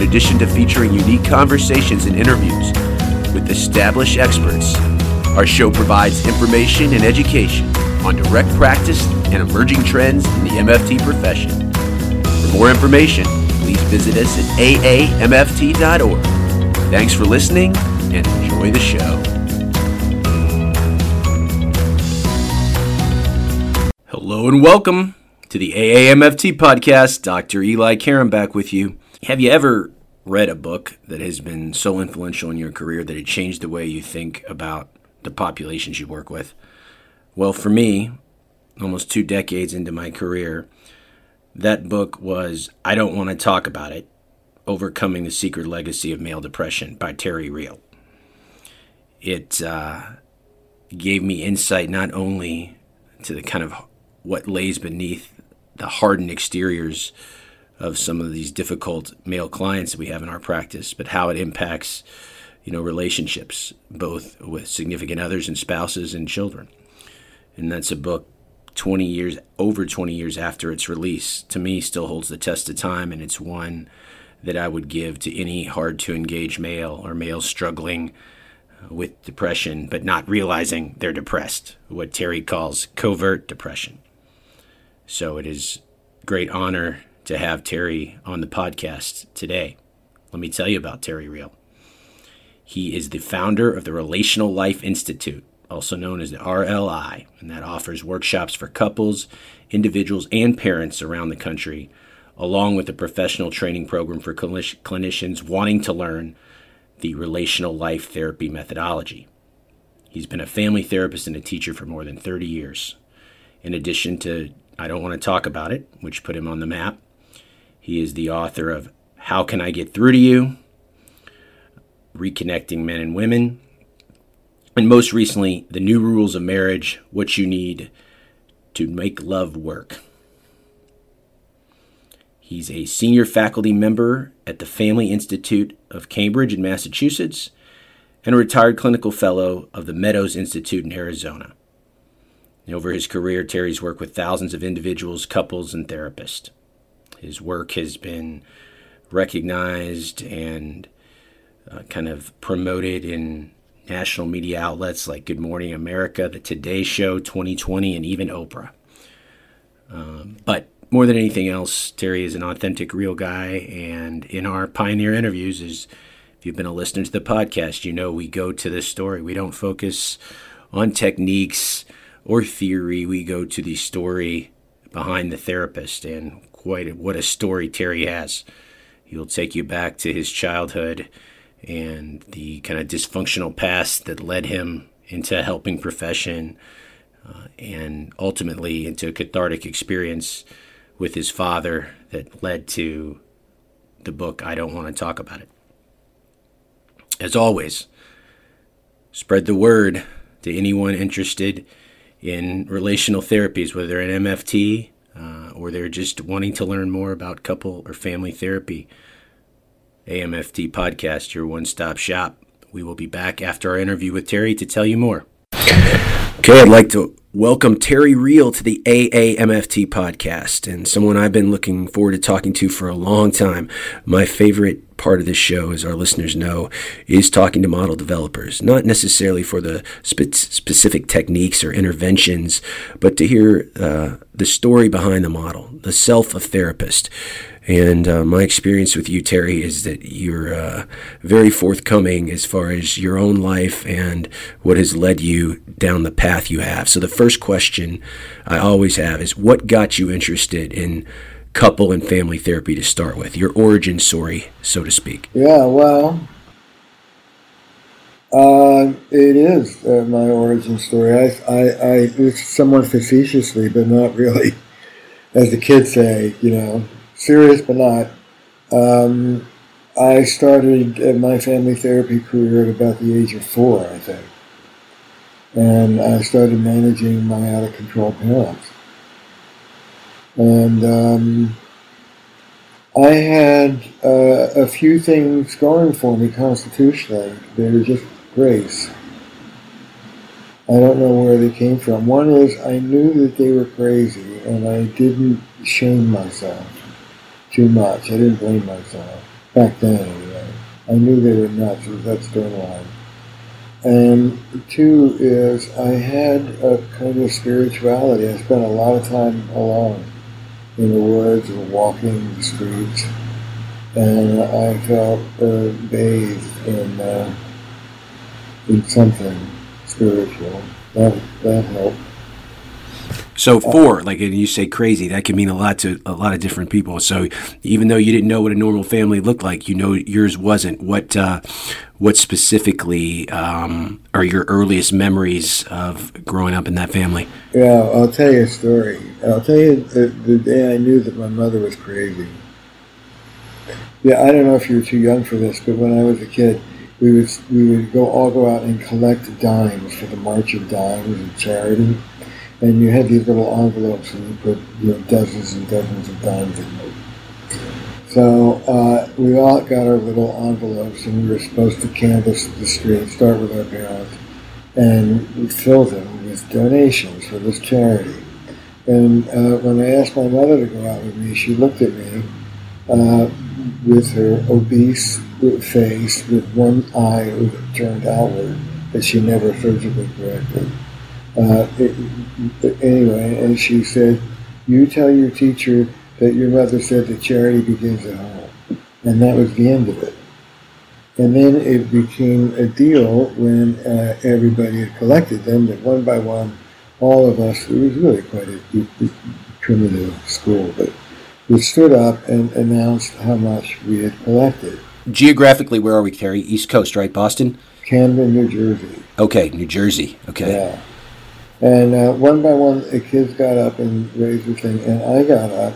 in addition to featuring unique conversations and interviews with established experts, our show provides information and education on direct practice and emerging trends in the MFT profession. For more information, please visit us at aamft.org. Thanks for listening and enjoy the show. Hello and welcome to the AAMFT podcast. Dr. Eli Karam back with you. Have you ever read a book that has been so influential in your career that it changed the way you think about the populations you work with? Well, for me, almost two decades into my career, that book was I Don't Want to Talk About It Overcoming the Secret Legacy of Male Depression by Terry Real. It uh, gave me insight not only to the kind of what lays beneath the hardened exteriors of some of these difficult male clients that we have in our practice, but how it impacts, you know, relationships, both with significant others and spouses and children. And that's a book 20 years, over 20 years after its release, to me still holds the test of time. And it's one that I would give to any hard to engage male or male struggling uh, with depression, but not realizing they're depressed, what Terry calls covert depression. So it is great honor to have Terry on the podcast today. Let me tell you about Terry Real. He is the founder of the Relational Life Institute, also known as the RLI, and that offers workshops for couples, individuals, and parents around the country, along with a professional training program for clinicians wanting to learn the relational life therapy methodology. He's been a family therapist and a teacher for more than 30 years. In addition to I Don't Want to Talk About It, which put him on the map, he is the author of How Can I Get Through to You? Reconnecting Men and Women. And most recently, The New Rules of Marriage What You Need to Make Love Work. He's a senior faculty member at the Family Institute of Cambridge in Massachusetts and a retired clinical fellow of the Meadows Institute in Arizona. And over his career, Terry's worked with thousands of individuals, couples, and therapists. His work has been recognized and uh, kind of promoted in national media outlets like Good Morning America, The Today Show, 2020, and even Oprah. Um, but more than anything else, Terry is an authentic, real guy. And in our pioneer interviews, is if you've been a listener to the podcast, you know we go to this story. We don't focus on techniques or theory. We go to the story behind the therapist and quite a, what a story Terry has. He'll take you back to his childhood and the kind of dysfunctional past that led him into a helping profession uh, and ultimately into a cathartic experience with his father that led to the book I Don't Want to Talk About It. As always, spread the word to anyone interested in relational therapies, whether an MFT or they're just wanting to learn more about couple or family therapy. AMFT Podcast, your one stop shop. We will be back after our interview with Terry to tell you more. Okay, I'd like to welcome Terry Real to the AAMFT podcast, and someone I've been looking forward to talking to for a long time. My favorite part of this show, as our listeners know, is talking to model developers, not necessarily for the spe- specific techniques or interventions, but to hear uh, the story behind the model, the self of therapist. And uh, my experience with you, Terry, is that you're uh, very forthcoming as far as your own life and what has led you down the path you have. So, the first question I always have is what got you interested in couple and family therapy to start with? Your origin story, so to speak. Yeah, well, uh, it is uh, my origin story. I, I, I, it's somewhat facetiously, but not really, as the kids say, you know, serious but not. Um, I started my family therapy career at about the age of four, I think. And I started managing my out of control parents. And um, I had uh, a few things going for me constitutionally. They were just grace. I don't know where they came from. One is I knew that they were crazy and I didn't shame myself too much. I didn't blame myself. Back then, anyway. I knew they were nuts. It was that stern. And two is I had a kind of spirituality. I spent a lot of time alone in the woods or walking the streets. And I felt uh, bathed in, uh, in something spiritual. That, that helped. So four, like you say crazy, that can mean a lot to a lot of different people. So even though you didn't know what a normal family looked like, you know yours wasn't. What uh, what specifically um, are your earliest memories of growing up in that family? Yeah, I'll tell you a story. I'll tell you the, the day I knew that my mother was crazy. Yeah, I don't know if you were too young for this, but when I was a kid, we would we would go all go out and collect dimes for the March of Dimes and charity and you had these little envelopes and you put you know dozens and dozens of dimes in them. So uh, we all got our little envelopes and we were supposed to canvass the street, start with our parents, and fill them with donations for this charity. And uh, when I asked my mother to go out with me, she looked at me uh, with her obese face, with one eye turned outward that she never surgically corrected. Uh, anyway, and she said, "You tell your teacher that your mother said that charity begins at home," and that was the end of it. And then it became a deal when uh, everybody had collected them that one by one, all of us, it was really quite a, a primitive school, but we stood up and announced how much we had collected. Geographically, where are we, Terry? East Coast, right? Boston? Camden, New Jersey. Okay, New Jersey. Okay. Yeah. And uh, one by one, the kids got up and raised the thing, and I got up.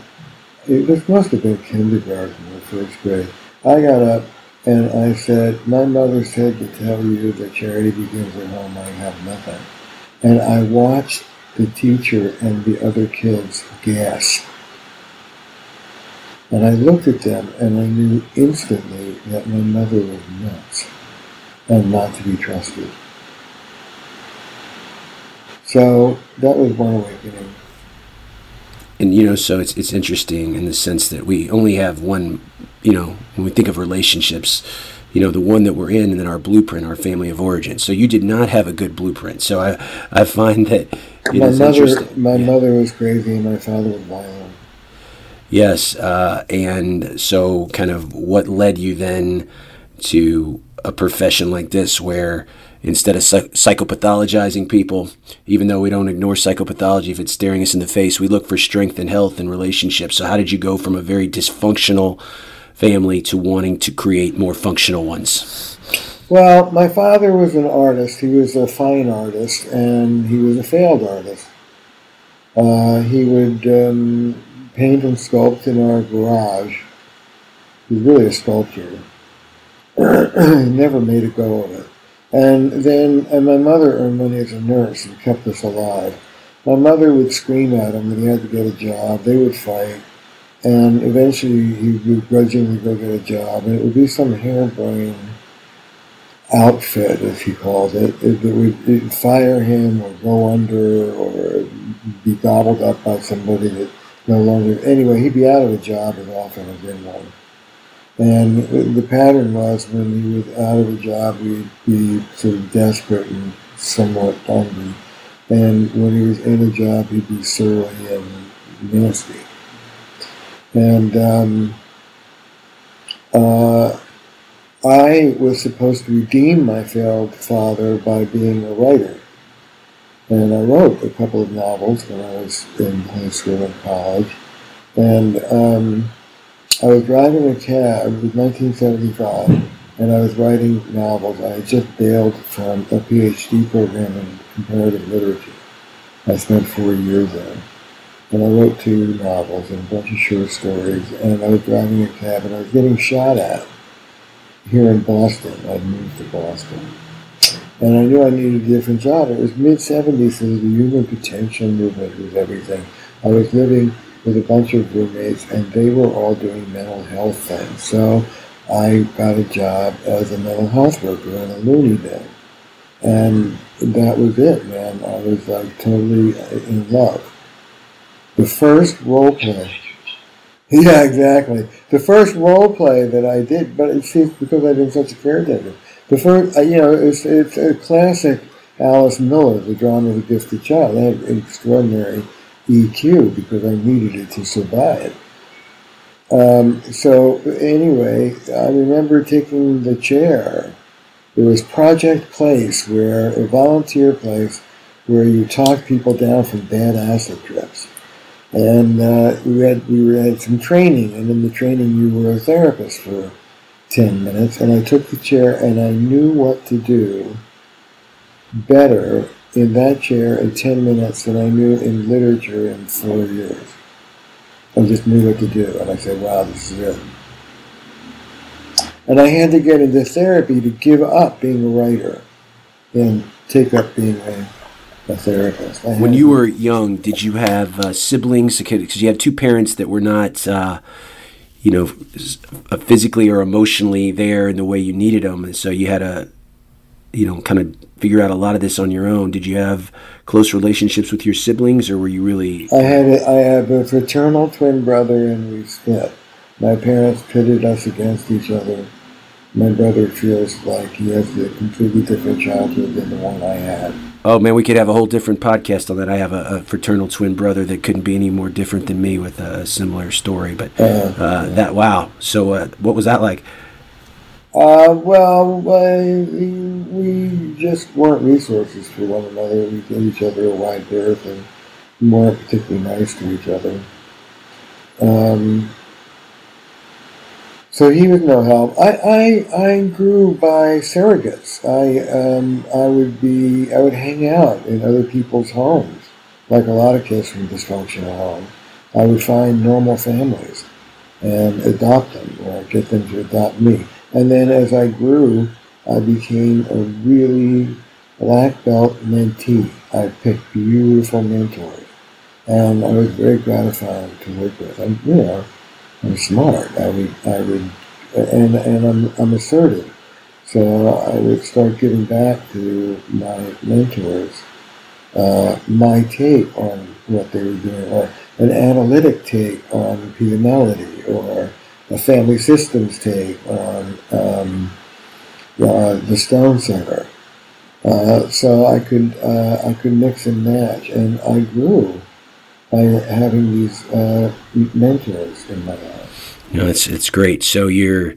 It, this must have been kindergarten or first grade. I got up and I said, My mother said to tell you that charity begins at home. I have nothing. And I watched the teacher and the other kids gasp. And I looked at them and I knew instantly that my mother was nuts and not to be trusted. So that was one awakening. And you know, so it's it's interesting in the sense that we only have one. You know, when we think of relationships, you know, the one that we're in, and then our blueprint, our family of origin. So you did not have a good blueprint. So I I find that my mother my yeah. mother was crazy, and my father was violent. Yes, uh, and so kind of what led you then to a profession like this, where instead of psych- psychopathologizing people, even though we don't ignore psychopathology if it's staring us in the face, we look for strength and health and relationships. So, how did you go from a very dysfunctional family to wanting to create more functional ones? Well, my father was an artist. He was a fine artist, and he was a failed artist. Uh, he would um, paint and sculpt in our garage. He was really a sculptor. he never made a go of it. And then, and my mother earned money as a nurse and kept us alive. My mother would scream at him that he had to get a job. They would fight. And eventually he would grudgingly go get a job. And it would be some harebrained outfit, as he called it, it would fire him or go under or be gobbled up by somebody that no longer. Anyway, he'd be out of a job as often as in. And the pattern was when he was out of a job, he'd be sort of desperate and somewhat hungry. And when he was in a job, he'd be surly and nasty. And um, uh, I was supposed to redeem my failed father by being a writer. And I wrote a couple of novels when I was in high school and college. And um, I was driving a cab, it was 1975, and I was writing novels. I had just bailed from a PhD program in comparative literature. I spent four years there. And I wrote two novels and a bunch of short stories, and I was driving a cab and I was getting shot at. here in Boston. I'd moved to Boston. And I knew I needed a different job. It was mid 70s, so the human potential movement was everything. I was living with a bunch of roommates, and they were all doing mental health things. So I got a job as a mental health worker in a loony bin. And that was it, man. I was like totally in love. The first role play. Yeah, exactly. The first role play that I did, but it seems because I've been such a caretaker. The first, uh, you know, it's, it's a classic Alice Miller, the drama of the gifted child. I had extraordinary EQ because I needed it to survive. Um, so anyway, I remember taking the chair. It was Project Place, where a volunteer place where you talk people down from bad acid trips. And uh, we had we had some training, and in the training you were a therapist for ten minutes. And I took the chair, and I knew what to do better in that chair in 10 minutes than I knew in literature in four years. I just knew what to do. And I said, wow, this is it. And I had to get into therapy to give up being a writer and take up being a, a therapist. I when you were young, did you have uh, siblings? Because you had two parents that were not, uh, you know, physically or emotionally there in the way you needed them. And so you had a, you know, kind of figure out a lot of this on your own. Did you have close relationships with your siblings, or were you really? I had a, I have a fraternal twin brother, and we split. My parents pitted us against each other. My brother feels like he has a completely different childhood than the one I had. Oh man, we could have a whole different podcast on that. I have a, a fraternal twin brother that couldn't be any more different than me with a similar story. But uh, uh, yeah. that wow. So uh, what was that like? Uh, well, uh, we just weren't resources for one another. We gave each other a wide berth and weren't particularly nice to each other. Um, so he was no help. I, I, I grew by surrogates. I, um, I would be, I would hang out in other people's homes, like a lot of kids from dysfunctional homes. I would find normal families and adopt them or get them to adopt me. And then as I grew, I became a really black belt mentee. I picked beautiful mentors. And I was very gratifying to work with. I'm, you know, I'm smart. I would, I would, and, and I'm, I'm assertive. So I would start giving back to my mentors uh, my take on what they were doing, or an analytic take on pianality, or a family systems take on um, uh, the Stone Center. Uh, so I could uh, I could mix and match, and I grew by having these uh, mentors in my life. You know, it's it's great. So you're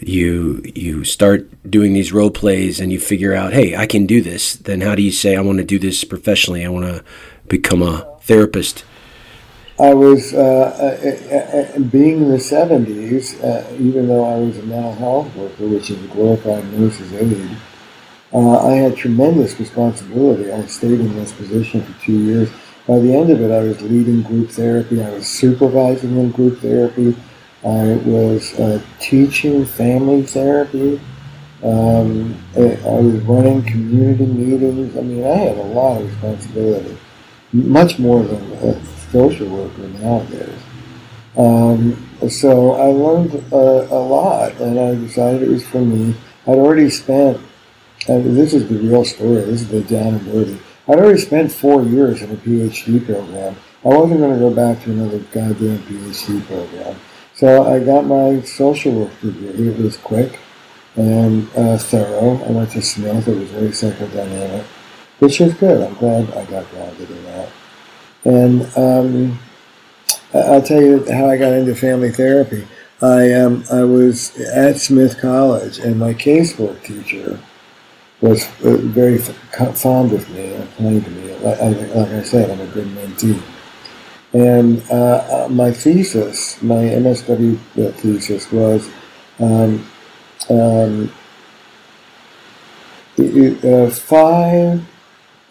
you you start doing these role plays and you figure out, hey, I can do this. Then how do you say I want to do this professionally? I want to become a therapist. I was, uh, uh, uh, being in the 70s, even though I was a mental health worker, which is a glorified nurse's aide, I had tremendous responsibility. I stayed in this position for two years. By the end of it, I was leading group therapy. I was supervising in group therapy. I was uh, teaching family therapy. Um, I was running community meetings. I mean, I had a lot of responsibility, much more than a social worker nowadays. Um, so I learned uh, a lot, and I decided it was for me. I'd already spent, and this is the real story, this is the down and dirty. I'd already spent four years in a PhD program. I wasn't going to go back to another goddamn PhD program. So I got my social work degree. It was quick and uh, thorough. I went to Smith. It was very psychodynamic, which is good. I'm glad I got grounded in that. And um, I'll tell you how I got into family therapy. I um, I was at Smith College, and my casework teacher was uh, very fond of me and kind to me. Like, like I said, I'm a good mentee. And uh, uh my thesis, my MSW thesis, was um, um, uh, five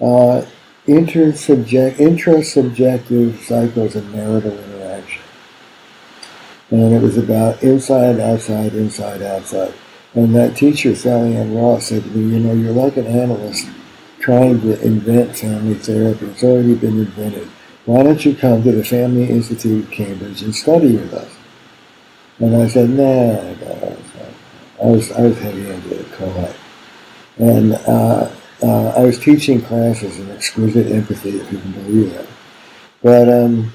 uh, intersubject, intrasubjective cycles of marital interaction. And it was about inside, outside, inside, outside. And that teacher, Sallyann Roth, said to me, you know, you're like an analyst trying to invent family therapy. It's already been invented. Why don't you come to the Family Institute of Cambridge and study with us? And I said, nah, no. I was, I was heavy into it, Colette. And uh, uh, I was teaching classes in exquisite empathy, if you can believe that. But um,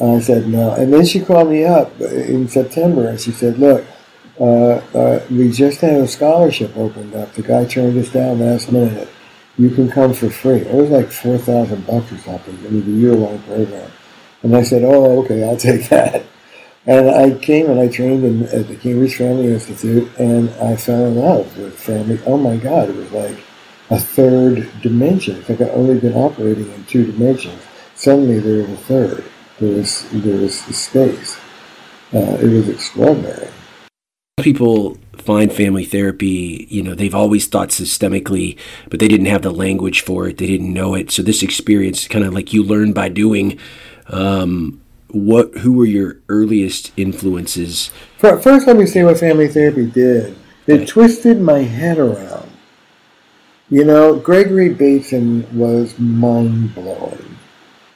I said no. And then she called me up in September and she said, look, uh, uh, we just had a scholarship opened up. The guy turned us down last minute. You can come for free. It was like 4000 bucks or something. It was a year-long program. And I said, oh, okay, I'll take that. And I came and I trained in, at the Cambridge Family Institute and I fell in love with family. Oh my God, it was like a third dimension. It's like I'd only been operating in two dimensions. Suddenly there was a third. There was, there was space. Uh, it was extraordinary. People find family therapy, you know, they've always thought systemically, but they didn't have the language for it. They didn't know it. So this experience, kind of like you learn by doing, um, what who were your earliest influences? First, let me say what family therapy did. It okay. twisted my head around. You know, Gregory Bateson was mind blowing.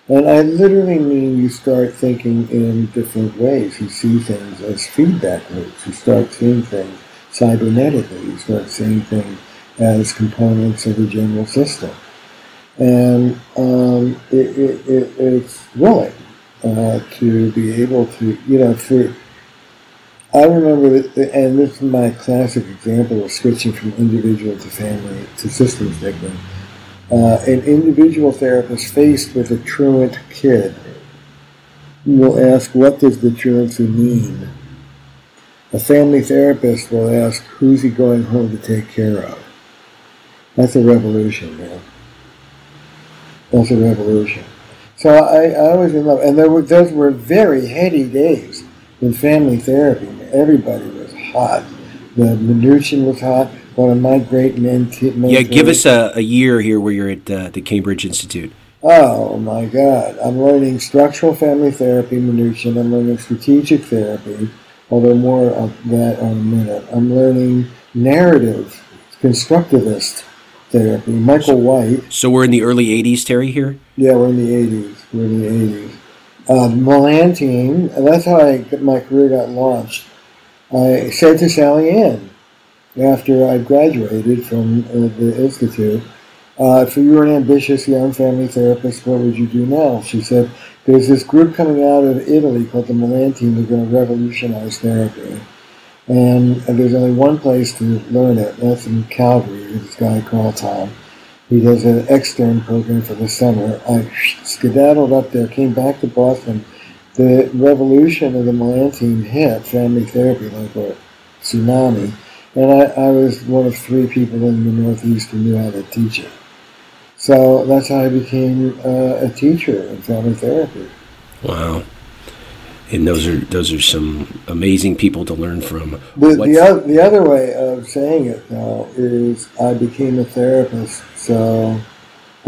And I literally mean you start thinking in different ways. You see things as feedback loops. You start seeing things cybernetically. You start seeing things as components of the general system. And um, it, it, it, it's willing uh, to be able to, you know, for, I remember, and this is my classic example of switching from individual to family to systems thinking. Uh, an individual therapist faced with a truant kid will ask, what does the truancy mean? A family therapist will ask, who's he going home to take care of? That's a revolution, man. That's a revolution. So I, I was in love, and there were, those were very heady days in family therapy. Everybody was hot. The Minuchin was hot. One of my great men. Yeah, give us a, a, year here where you're at uh, the Cambridge Institute. Oh my God! I'm learning structural family therapy, Minuchin. I'm learning strategic therapy, although more of that on a minute. I'm learning narrative, constructivist therapy. Michael White. So we're in the early '80s, Terry. Here. Yeah, we're in the '80s. We're in the '80s. Uh, Milan team, that's how I my career got launched. I said to Sallyann after I graduated from uh, the institute, uh, if you were an ambitious young family therapist, what would you do now? She said, there's this group coming out of Italy called the Milan team. They're going to revolutionize therapy. And there's only one place to learn it. That's in Calgary. This guy called Tomm. He does an extern program for the summer. I skedaddled up there, came back to Boston. The revolution of the Milan team hit family therapy like a tsunami. And I, I was one of three people in the Northeast who knew how to teach it. So that's how I became uh, a teacher in family therapy. Wow and those are those are some amazing people to learn from. The, the, other, the other way of saying it now is I became a therapist, so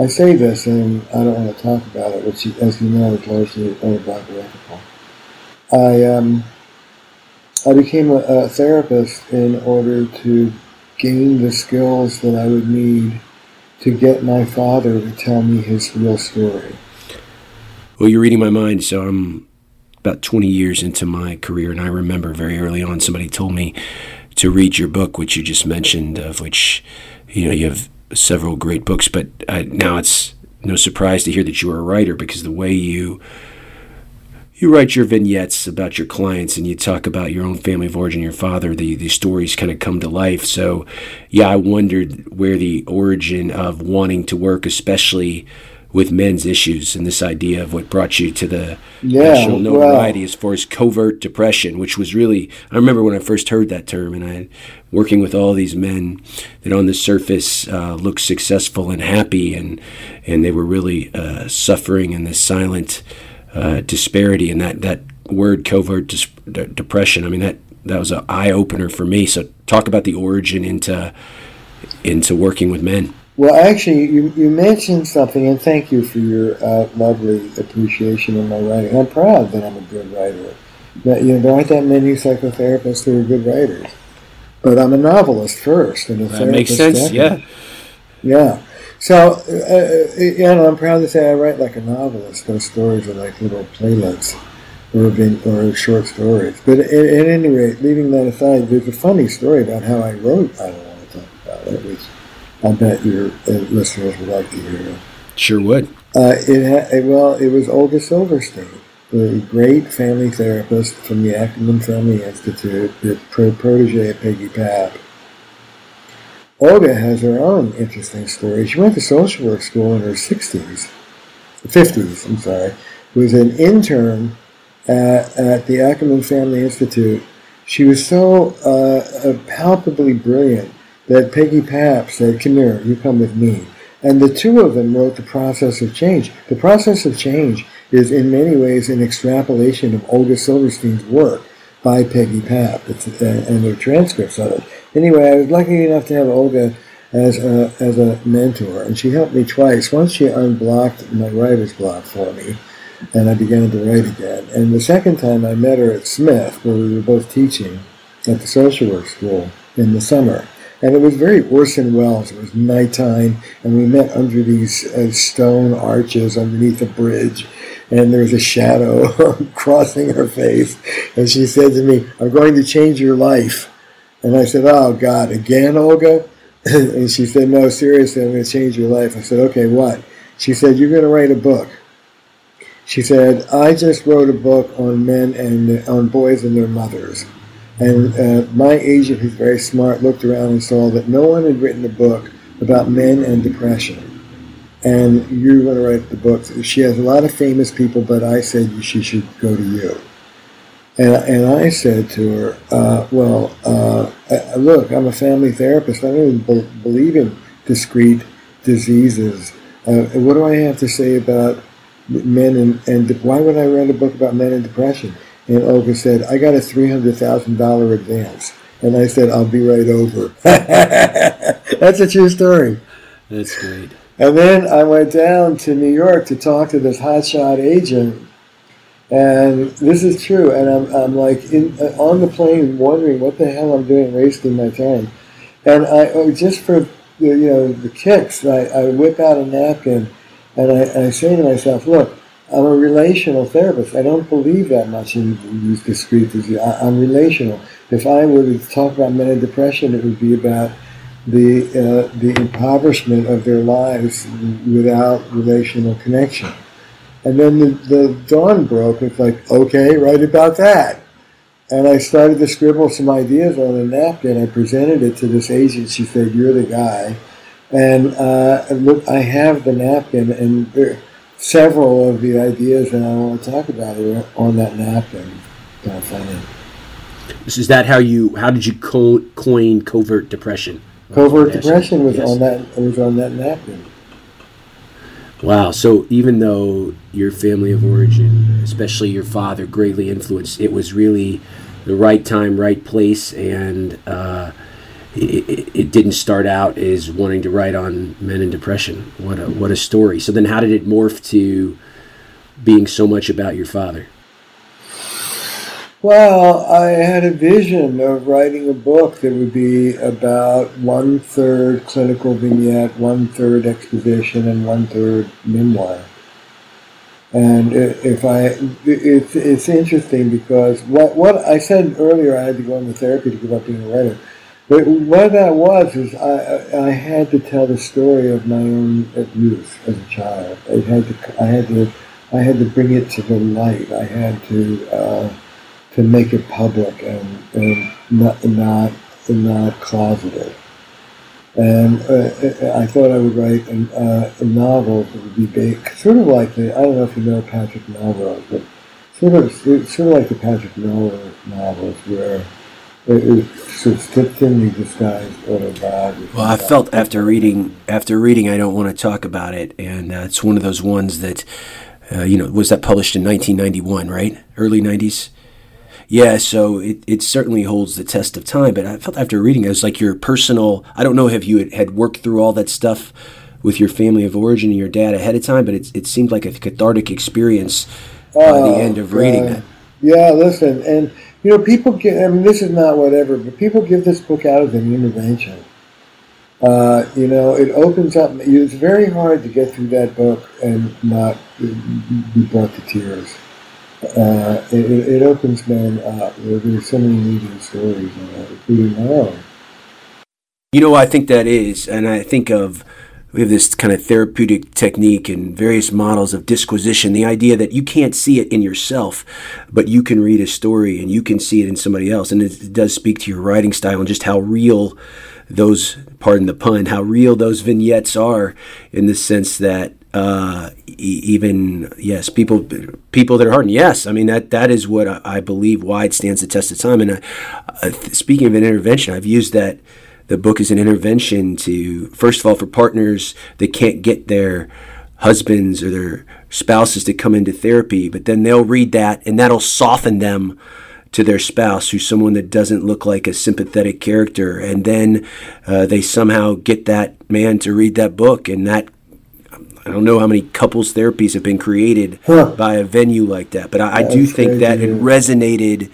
I say this and I don't want to talk about it, which, as you know, is largely autobiographical. I um, I became a, a therapist in order to gain the skills that I would need to get my father to tell me his real story. Well, you're reading my mind, so I'm about 20 years into my career, and I remember very early on somebody told me to read your book, which you just mentioned, of which you know you have several great books. But uh, now it's no surprise to hear that you are a writer because the way you you write your vignettes about your clients and you talk about your own family of origin, your father, the, the stories kind of come to life. So, yeah, I wondered where the origin of wanting to work, especially with men's issues and this idea of what brought you to the yeah, national notoriety as far as covert depression, which was really I remember when I first heard that term and I working with all these men that on the surface uh, looked successful and happy and and they were really uh, suffering in this silent uh, disparity and that that word covert dis- depression. I mean that that was an eye opener for me. So talk about the origin into into working with men. Well, actually, you, you mentioned something, and thank you for your uh, lovely appreciation of my writing. I'm proud that I'm a good writer. But, you know, there aren't that many psychotherapists who are good writers. but I'm a novelist first and a That makes sense. second. Yeah. Yeah. So, uh, uh, you know, I'm proud to say I write like a novelist. Those stories are like little playlets or, been, or short stories. But at, at any rate, leaving that aside, there's a funny story about how I wrote I Don't Want to Talk About It, which I bet your uh, listeners would like to hear. Sure would. Uh, it ha- well, it was Olga Silverstein, the great family therapist from the Ackerman Family Institute, the pro- protege of Peggy Papp. Olga has her own interesting story. She went to social work school in her 60s, 50s, I'm sorry, was an intern at, at the Ackerman Family Institute. She was so uh, palpably brilliant that Peggy Papp said, Come here, you come with me. And the two of them wrote The Process of Change. The Process of Change is in many ways an extrapolation of Olga Silverstein's work by Peggy Papp uh, and their transcripts of it. Anyway, I was lucky enough to have Olga as a, as a mentor, and she helped me twice. Once she unblocked my writer's block for me, and I began to write again. And the second time I met her at Smith, where we were both teaching at the social work school in the summer. And it was very Orson Welles. It was nighttime, and we met under these uh, stone arches underneath a bridge, and there was a shadow crossing her face. And she said to me, I'm going to change your life. And I said, Oh, God, again, Olga? and she said, No, seriously, I'm going to change your life. I said, Okay, what? She said, You're going to write a book. She said, I just wrote a book on men and on boys and their mothers. And uh, my agent, who's very smart, looked around and saw that no one had written a book about men and depression. And you're going to write the book. She has a lot of famous people, but I said she should go to you. And, and I said to her, uh, well, uh, uh, look, I'm a family therapist. I don't even believe in discrete diseases. Uh, what do I have to say about men and, and why would I write a book about men and depression? And Olga said, I got a $300,000 advance. And I said, I'll be right over. That's a true story. That's great. And then I went down to New York to talk to this hotshot agent. And this is true. And I'm, I'm like in, uh, on the plane wondering what the hell I'm doing wasting my time. And I, oh, just for the, you know, the kicks, I, I whip out a napkin and I, I say to myself, look, I'm a relational therapist. I don't believe that much in these discrete diseases. I'm relational. If I were to talk about men and depression, it would be about the uh, the impoverishment of their lives without relational connection. And then the, the dawn broke. It's like, okay, write about that. And I started to scribble some ideas on a napkin. I presented it to this agent. She said, "You're the guy." And uh, look, I have the napkin, and there, several of the ideas that I want to talk about are on that napkin. Kind of funny. Is that how you? How did you co- coin covert depression? Covert depression was Yes. on that was on that napkin. Wow. So even though your family of origin, especially your father, greatly influenced, it was really the right time, right place, and uh, it, it- didn't start out as wanting to write on men and depression. What a what a story. So then, how did it morph to being so much about your father? Well, I had a vision of writing a book that would be about one third clinical vignette, one third exposition, and one third memoir. And if I, it's it's interesting because what what I said earlier, I had to go into therapy to give up being a writer. But what that was is I I had to tell the story of my own abuse as a child. I had to I had to I had to bring it to the light. I had to. Uh, to make it public and, and not not not closeted. And uh, I thought I would write an, uh, a novel that would be based, sort of like the I don't know if you know Patrick Melrose, but sort of sort of like the Patrick Melrose novels where it is sort thinly disguised autobiography. Well, I felt after reading after reading, I don't want to talk about it, and uh, it's one of those ones that uh, you know was that published in 1991, right? Early 90s. Yeah, so it, it certainly holds the test of time. But I felt after reading it, it was like your personal. I don't know if you had, had worked through all that stuff with your family of origin and your dad ahead of time, but it, it seemed like a cathartic experience by the Oh, end of reading God. that. Yeah, listen, and you know, people get. I mean, this is not whatever, but people give this book out as an intervention. Uh, you know, it opens up. It's very hard to get through that book and not be brought to tears. Uh, it, it, opens men up. There's so many moving stories in it, including my own. You know, I think that is, and I think of we have this kind of therapeutic technique and various models of disquisition the idea that you can't see it in yourself but you can read a story and you can see it in somebody else. And it does speak to your writing style and just how real those pardon the pun how real those vignettes are in the sense that uh, even yes people people that are hardened yes i mean that that is what i, I believe why it stands the test of time. And uh, uh, speaking of an intervention i've used that the book is an intervention to, first of all, for partners that can't get their husbands or their spouses to come into therapy, but then they'll read that and that'll soften them to their spouse who's someone that doesn't look like a sympathetic character. And then uh, they somehow get that man to read that book and that I don't know how many couples therapies have been created huh. by a venue like that, but I, I do think that it resonated.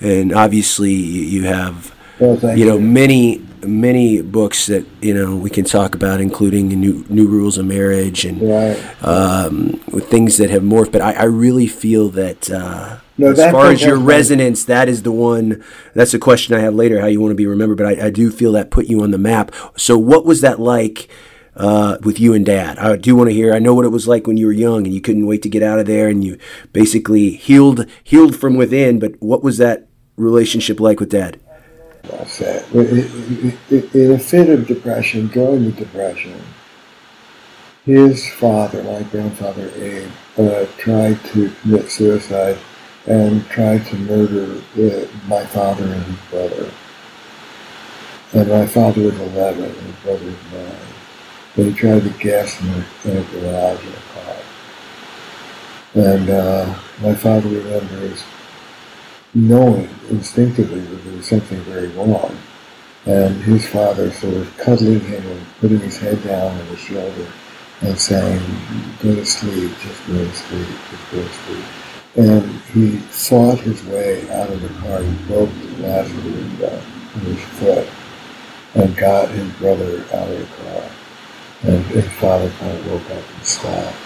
And obviously, you have, well, you know, you. many many books that you know we can talk about, including new new rules of marriage and right. um, things that have morphed. But I, I really feel that. Uh, no, as far as your resonance, that is the one. That's a question I have later, how you want to be remembered. But I, I do feel that put you on the map. So, what was that like uh, with you and Dad? I do want to hear. I know what it was like when you were young and you couldn't wait to get out of there, and you basically healed healed from within. But what was that relationship like with Dad? That's it. In a fit of depression, during the depression, his father, my grandfather Abe, uh, tried to commit suicide and tried to murder uh, my father and his brother. And my father was 11 and his brother was 9. They tried to gas him in a garage in a car. And uh, my father remembers knowing instinctively that there was something very wrong. And his father sort of cuddling him and putting his head down on his shoulder and saying, go to sleep, just go to sleep, just go to sleep. And he fought his way out of the car. He broke the glass window with his foot and got his brother out of the car. And his father kind of woke up and stopped.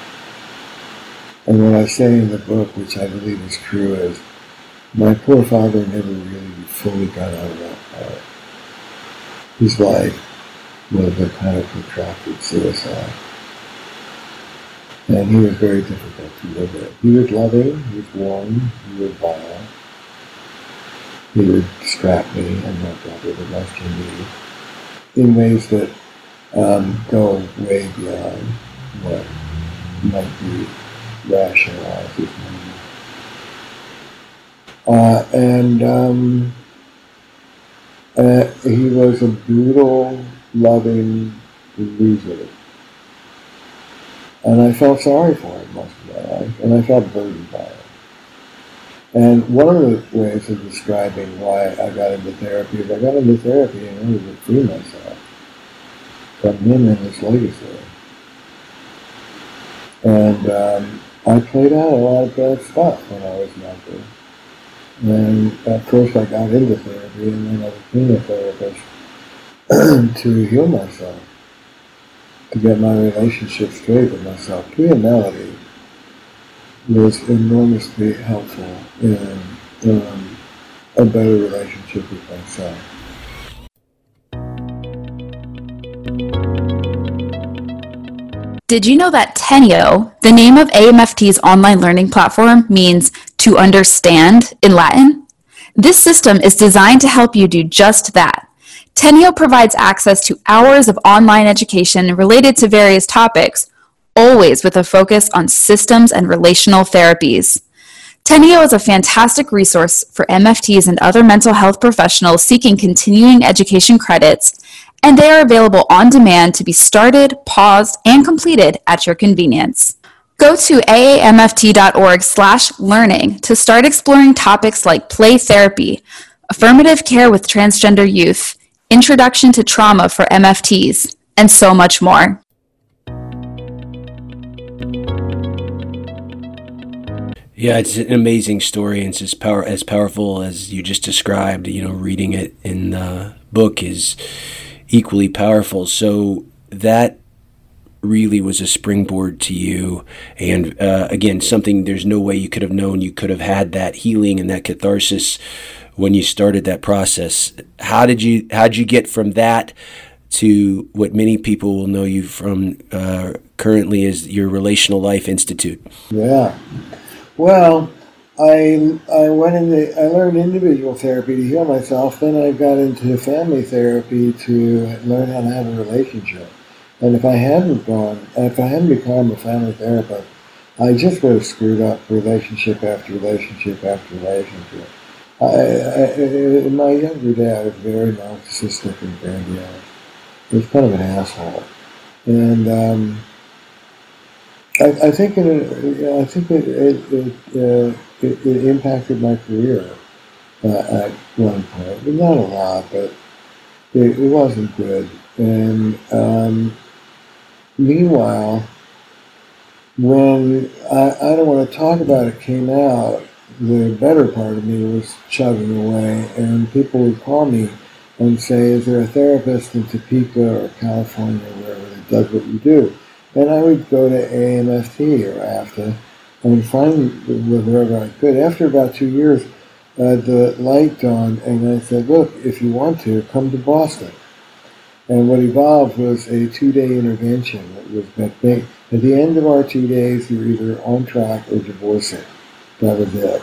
And what I say in the book, which I believe is true, is my poor father never really fully got out of that part. His life was a kind of protracted suicide. And he was very difficult to live with. He was loving, he was warm, he was vile. He would strap me and my brother the rest of me in ways that um, go way beyond what might be rationalized as. Uh, and um, uh, he was a brutal, loving loser. And I felt sorry for him most of my life, and I felt burdened by it. And one of the ways of describing why I got into therapy is I got into therapy in order to free myself from him and his legacy. And um, I played out a lot of bad stuff when I was younger. And at first I got into therapy and then I became a therapist to heal myself, to get my relationship straight with myself. Mellody was enormously helpful in um, a better relationship with myself. Did you know that Tenio, the name of AMFT's online learning platform, means to understand in Latin? This system is designed to help you do just that. Tenio provides access to hours of online education related to various topics, always with a focus on systems and relational therapies. Tenio is a fantastic resource for MFTs and other mental health professionals seeking continuing education credits and they are available on demand to be started, paused, and completed at your convenience. Go to aamft.org slash learning to start exploring topics like play therapy, affirmative care with transgender youth, introduction to trauma for MFTs, and so much more. Yeah, it's an amazing story, and it's as power as powerful as you just described. You know, reading it in the book is equally powerful. So that really was a springboard to you, and uh, again, something there's no way you could have known you could have had that healing and that catharsis when you started that process. How did you how'd you get from that to what many people will know you from uh, currently as your Relational Life Institute? Yeah. Well, I I went into I learned individual therapy to heal myself. Then I got into family therapy to learn how to have a relationship. And if I hadn't gone, if I hadn't become a family therapist, I just would have screwed up relationship after relationship after relationship. I, I, in my younger day, I was very narcissistic and grandiose. I was kind of an asshole, and um, I, I think it, I think it it, it, uh, it, it impacted my career uh, at one point, but not a lot, but it, it wasn't good. And um, meanwhile, when I, I don't want to talk about it came out, the better part of me was chugging away, and people would call me and say, "Is there a therapist in Topeka or California or wherever that does what you do?" And I would go to AMFT or AFTA and find wherever I could. After about two years, uh, the light dawned, and I said, "Look, if you want to, come to Boston." And what evolved was a two-day intervention that was big. At the end of our two days, you're either on track or divorcing. That was it.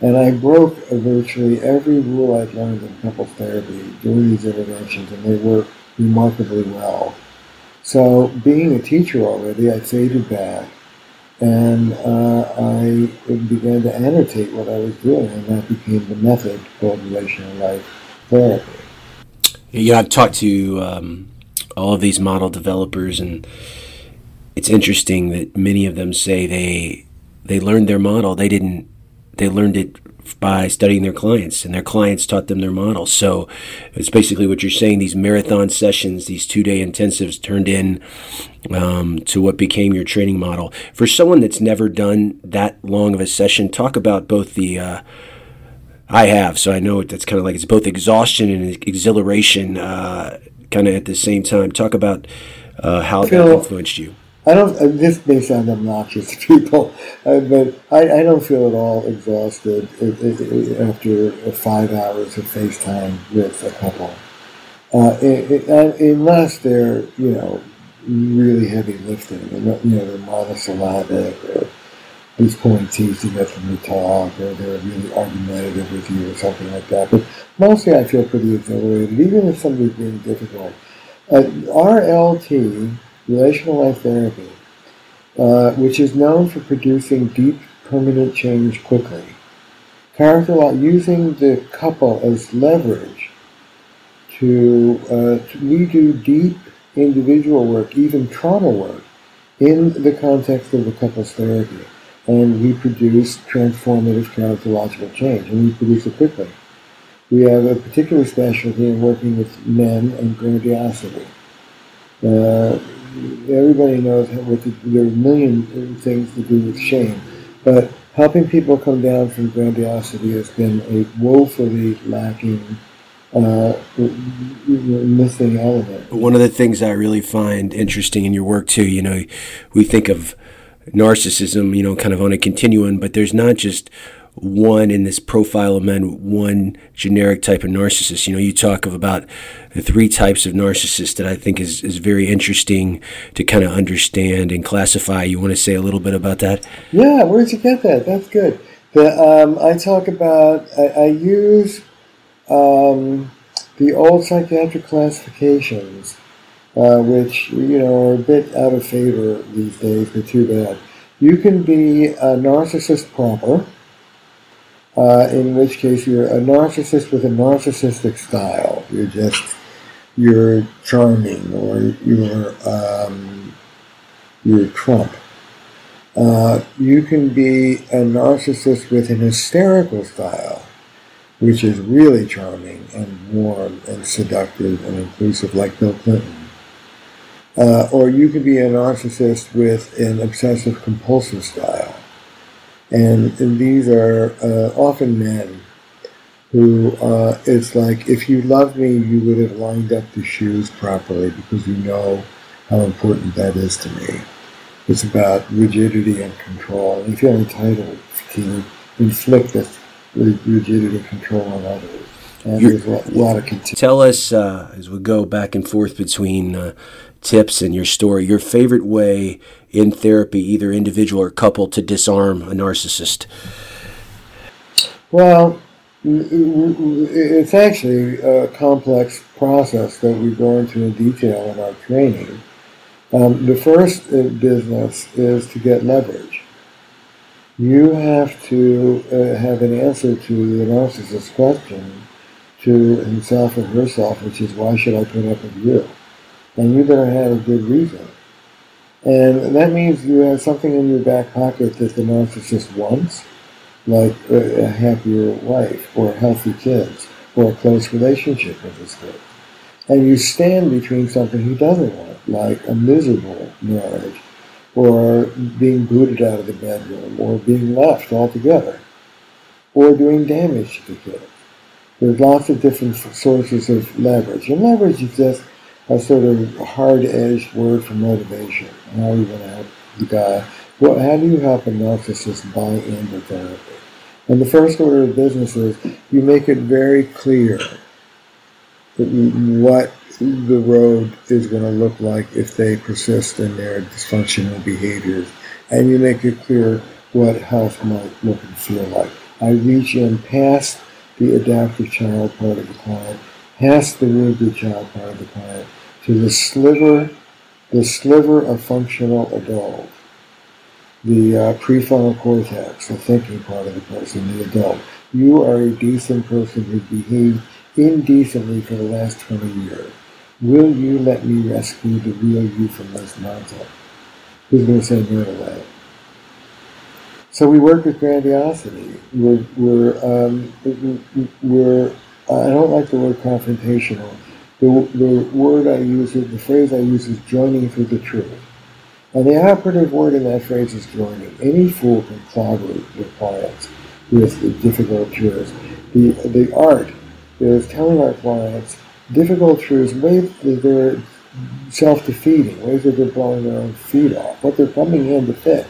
And I broke virtually every rule I'd learned in couples therapy during these interventions, and they worked remarkably well. So, being a teacher already, I faded back and uh, I began to annotate what I was doing, and that became the method called relational life therapy. Yeah, I've talked to um, all of these model developers, and it's interesting that many of them say they they learned their model. They didn't. They learned it by studying their clients, and their clients taught them their model. So it's basically what you're saying. These marathon sessions, these two day intensives, turned in um, to what became your training model. For someone that's never done that long of a session, talk about both the uh, I have, so I know that's kind of like it's both exhaustion and exhilaration, uh, kind of at the same time. Talk about uh, how that influenced you. I don't. Uh, this may sound obnoxious to people, uh, but I, I, don't feel at all exhausted after five hours of FaceTime with a couple, uh, it, unless they're you know really heavy lifting, you know they're monosyllabic or pulling teeth to get them to talk, or they're really argumentative with you, or something like that. But mostly, I feel pretty exhilarated, even if somebody's being difficult. Uh, RLT relational life therapy, uh, which is known for producing deep, permanent change quickly. Character using the couple as leverage to, uh, to we do deep individual work, even trauma work, in the context of the couple's therapy. And we produce transformative characterological change, and we produce it quickly. We have a particular specialty in working with men and grandiosity. Uh, everybody knows what the, there are a million things to do with shame, but helping people come down from grandiosity has been a woefully lacking, uh, missing element. One of the things I really find interesting in your work too, you know, we think of narcissism, you know, kind of on a continuum, but there's not just one in this profile of men, one generic type of narcissist. You know, you talk of about the three types of narcissists that I think is, is very interesting to kind of understand and classify. You want to say a little bit about that? Yeah, where'd you get that? That's good. The, um, I talk about, I, I use um, the old psychiatric classifications, uh, which, you know, are a bit out of favor these days, but too bad. You can be a narcissist proper, uh, in which case you're a narcissist with a narcissistic style. You're just you're charming or you're um, you're Trump. Uh, you can be a narcissist with an hysterical style, which is really charming and warm and seductive and inclusive, like Bill Clinton. Uh, or you can be a narcissist with an obsessive compulsive style And, and these are uh, often men who uh, it's like, if you loved me, you would have lined up the shoes properly because you know how important that is to me. It's about rigidity and control. And you're entitled to inflict this rigidity and control on others. And You're, there's a lot of continu- Tell us, uh, as we go back and forth between uh, tips and your story, your favorite way in therapy, either individual or couple, to disarm a narcissist. Well, it's actually a complex process that we go into in detail in our training. Um, the first business is to get leverage. You have to uh, have an answer to the narcissist's question to himself or herself, which is, why should I put up with you? And you better have a good reason. And that means you have something in your back pocket that the narcissist wants, like a happier wife or healthy kids or a close relationship with his kids. And you stand between something he doesn't want like a miserable marriage, or being booted out of the bedroom, or being left altogether, or doing damage to the kids. There's lots of different sources of leverage. And leverage is just a sort of hard-edged word for motivation. Are you going to the guy? Well, how do you help a narcissist buy into the therapy? And the first order of business is you make it very clear what the road is going to look like if they persist in their dysfunctional behaviors. And you make it clear what health might look and feel like. I reach in past the adaptive child part of the client, past the child part of the client, to the sliver, the sliver of functional adult, the uh, prefrontal cortex, the thinking part of the person, the adult. You are a decent person who behaved indecently for the last 20 years. Will you let me rescue the real you from this nonsense? Who's going to say no to that? So we work with grandiosity. We're, we're, um, we're I don't like the word confrontational. The, the word I use, the phrase I use is joining through the truth. And the operative word in that phrase is joining. Any fool can collaborate with clients with difficult truths. The, the art is telling our clients difficult truths, ways that they're self-defeating, ways that they're blowing their own feet off, what they're coming in to fix.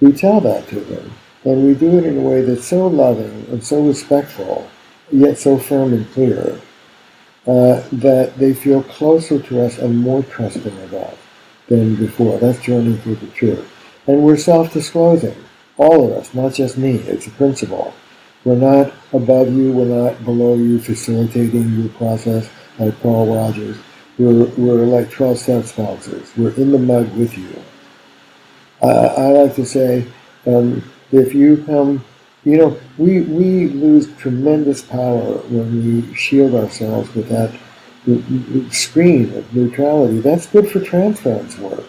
We tell that to them, and we do it in a way that's so loving and so respectful, yet so firm and clear, uh, that they feel closer to us and more trusting of us than before. That's journeying through the truth. And we're self-disclosing, all of us, not just me. It's a principle. We're not above you, we're not below you, facilitating your process like Carl Rogers. We're, we're like 12 step sponsors. We're in the mud with you. I, I like to say, um, if you come, you know, we, we lose tremendous power when we shield ourselves with that screen of neutrality. That's good for transference work.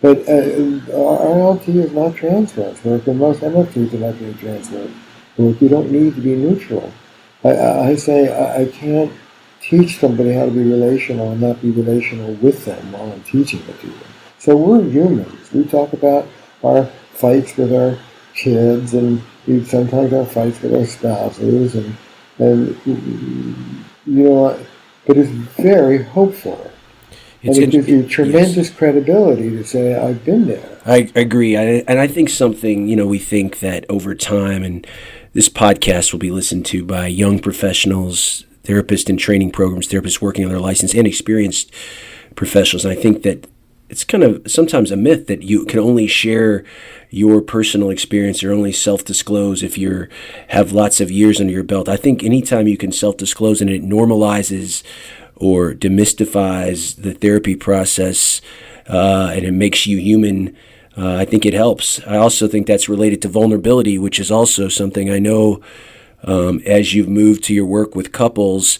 But uh, RLT is not transference work, and most MFTs are not doing transference work. You don't need to be neutral. I, I say I, I can't teach somebody how to be relational and not be relational with them while I'm teaching it to them. So we're humans. We talk about our fights with our kids and sometimes our fights with our spouses and, and you know, but it's very hopeful. It's and it gives you tremendous yes. credibility to say, I've been there. I agree. I, and I think something, you know, we think that over time, and this podcast will be listened to by young professionals, therapists in training programs, therapists working on their license, and experienced professionals. And I think that it's kind of sometimes a myth that you can only share your personal experience or only self-disclose if you have lots of years under your belt. I think anytime you can self-disclose and it normalizes or demystifies the therapy process uh, and it makes you human uh, I think it helps. I also think that's related to vulnerability, which is also something I know um, as you've moved to your work with couples.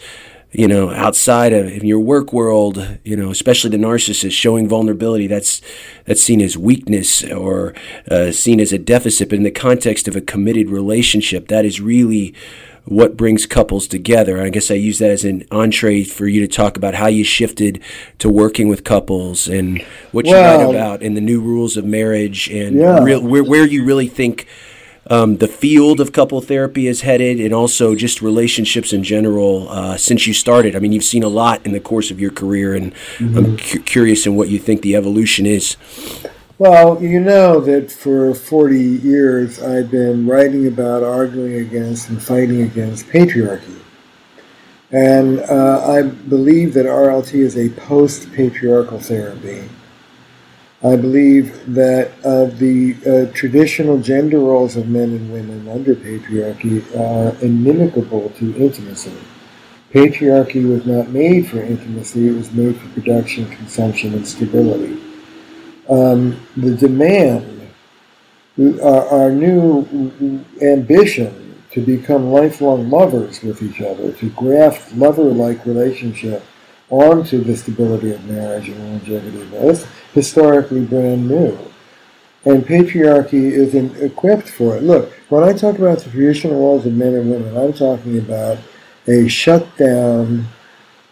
You know, outside of in your work world, you know, especially the narcissist showing vulnerability, that's that's seen as weakness or uh, seen as a deficit. But in the context of a committed relationship, that is really what brings couples together. I guess I use that as an entree for you to talk about how you shifted to working with couples and what you well, write about in the new rules of marriage and yeah. real, where, where you really think um, the field of couple therapy is headed, and also just relationships in general uh, since you started. I mean, you've seen a lot in the course of your career, and mm-hmm. I'm cu- curious in what you think the evolution is. Well, you know that for 40 years I've been writing about, arguing against, and fighting against patriarchy. And uh, I believe that RLT is a post patriarchal therapy. I believe that uh, the uh, traditional gender roles of men and women under patriarchy are inimical to intimacy. Patriarchy was not made for intimacy, it was made for production, consumption, and stability. Um, the demand, our, our new ambition to become lifelong lovers with each other, to graft lover like relationship onto the stability of marriage and longevity marriage, historically brand new. And patriarchy isn't equipped for it. Look, when I talk about the traditional roles of men and women, I'm talking about a shut down,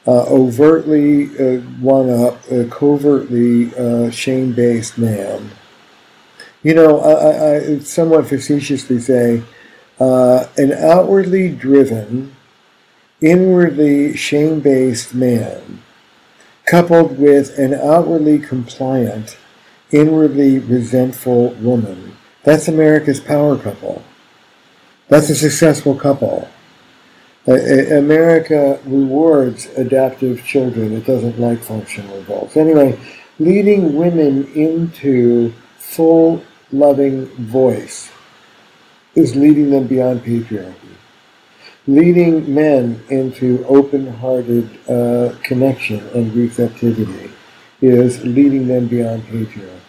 uh, overtly uh, one up, uh, covertly shame based man. You know, I, I somewhat facetiously say, uh, an outwardly driven, inwardly shame based man, coupled with an outwardly compliant, inwardly resentful woman. That's America's power couple. That's a successful couple. America rewards adaptive children. It doesn't like functional adults. Anyway, leading women into full loving voice is leading them beyond patriarchy leading men into open-hearted uh, connection and receptivity is leading them beyond patriarchy.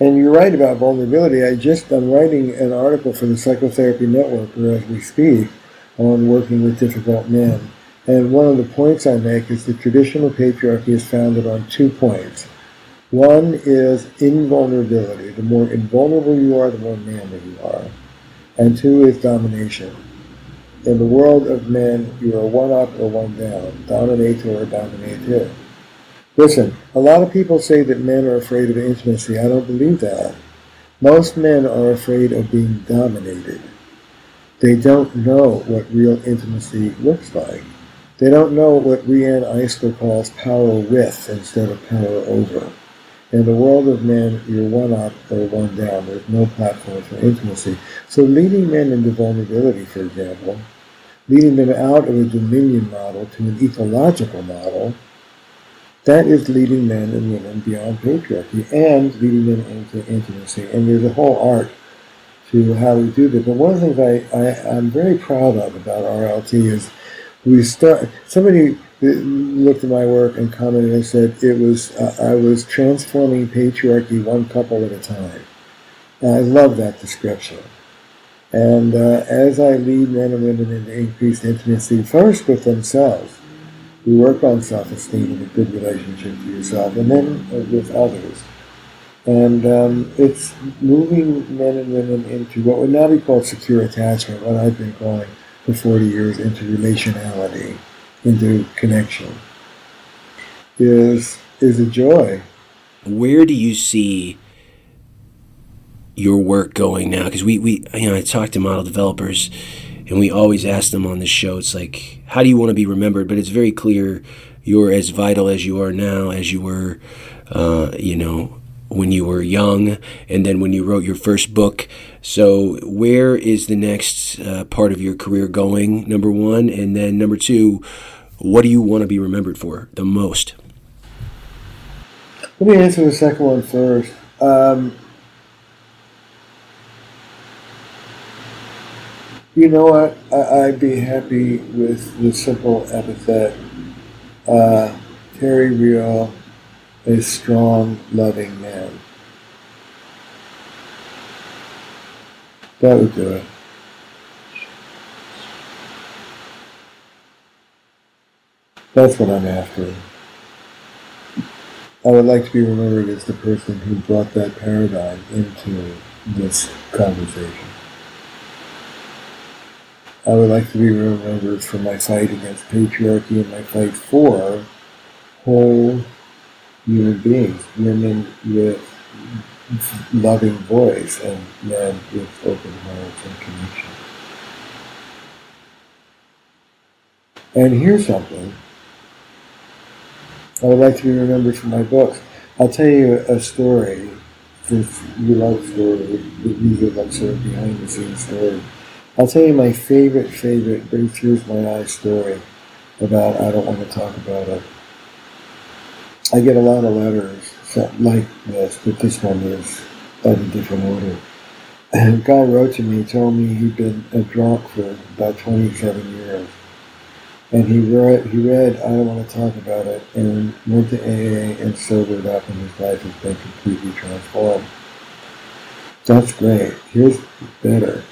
And you're right about vulnerability. I just I'm writing an article for the Psychotherapy Network, where as we speak, on working with difficult men. And one of the points I make is the traditional patriarchy is founded on two points. One is invulnerability. The more invulnerable you are, the more manly you are. And two is domination. In the world of men, you are one up or one down, dominator or dominated. Listen, a lot of people say that men are afraid of intimacy. I don't believe that. Most men are afraid of being dominated. They don't know what real intimacy looks like. They don't know what Riane Eisler calls power with instead of power over. In the world of men, you're one up or one down. There's no platform for intimacy. So leading men into vulnerability, for example, leading them out of a dominion model to an ecological model, that is leading men and women beyond patriarchy and leading them into intimacy. And there's a whole art to how we do this. But one of the things I, I, I'm very proud of about RLT is we start, somebody looked at my work and commented and said it was, uh, I was transforming patriarchy one couple at a time. And I love that description. And uh, as I lead men and women into increased intimacy, first with themselves, we work on self-esteem and a good relationship to yourself, and then with others. And um, it's moving men and women into what would now be called secure attachment, what I've been calling for 40 years into relationality, into connection, is, is a joy. Where do you see your work going now? Because we, we, you know, I talk to model developers and we always ask them on this show, it's like, how do you want to be remembered? But it's very clear you're as vital as you are now as you were, uh, you know, when you were young and then when you wrote your first book. So, where is the next uh, part of your career going? Number one. And then number two, what do you want to be remembered for the most? Let me answer the second one first. Um, You know what? I, would be happy with the simple epithet. Uh, Terry Real, a strong, loving man. That would do it. That's what I'm after. I would like to be remembered as the person who brought that paradigm into this conversation. I would like to be remembered for my fight against patriarchy and my fight for whole human beings, women with loving voice and men with open hearts and connection. And here's something I would like to be remembered for my books. I'll tell you a story, since you love stories, these are like sort of behind the scenes stories. I'll tell you my favorite, favorite, bring tears my eyes story about I don't want to talk about it. I get a lot of letters like this, but this one is of a different order. And a guy wrote to me, told me he'd been a drunk for about 27 years. And he read, he read, I don't want to talk about it, and went to AA and sobered up, and his life has been completely transformed. That's great. Here's better.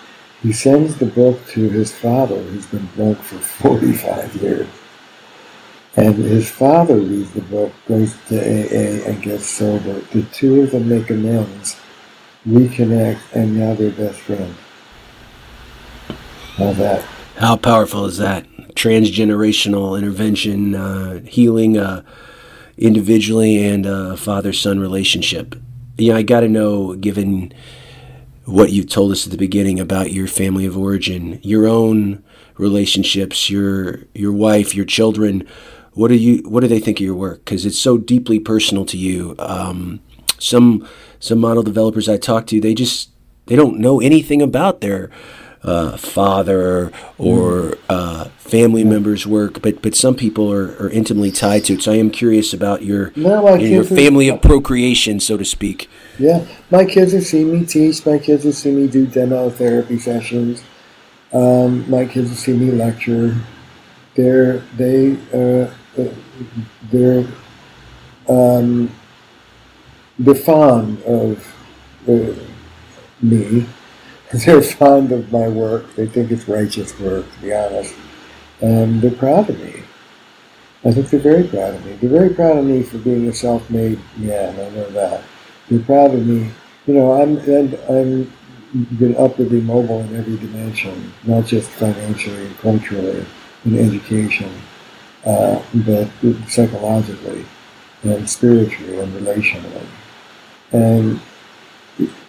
He sends the book to his father, who's been drunk for 45 years. And his father reads the book, goes to AA, and gets sober. The two of them make amends, reconnect, and now they're best friends. How that? How powerful is that? Transgenerational intervention, uh, healing uh, individually and a father son relationship. Yeah, I got to know, given what you told us at the beginning about your family of origin, your own relationships, your your wife, your children. What do you what do they think of your work? Because it's so deeply personal to you. Um, some some model developers i talk to they just they don't know anything about their uh, father or uh, family members work but but some people are, are intimately tied to it. So i am curious about your no, your family of procreation so to speak yeah my kids have seen me teach my kids have seen me do demo therapy sessions um, my kids have seen me lecture they're they uh, they're um, they're fond of uh, me. They're fond of my work. They think it's righteous work, to be honest, and they're proud of me. I think they're very proud of me. They're very proud of me for being a self-made man. I know that. They're proud of me. You know, I'm I'm been upwardly mobile in every dimension, not just financially and culturally, in education uh, but psychologically and spiritually and relationally. And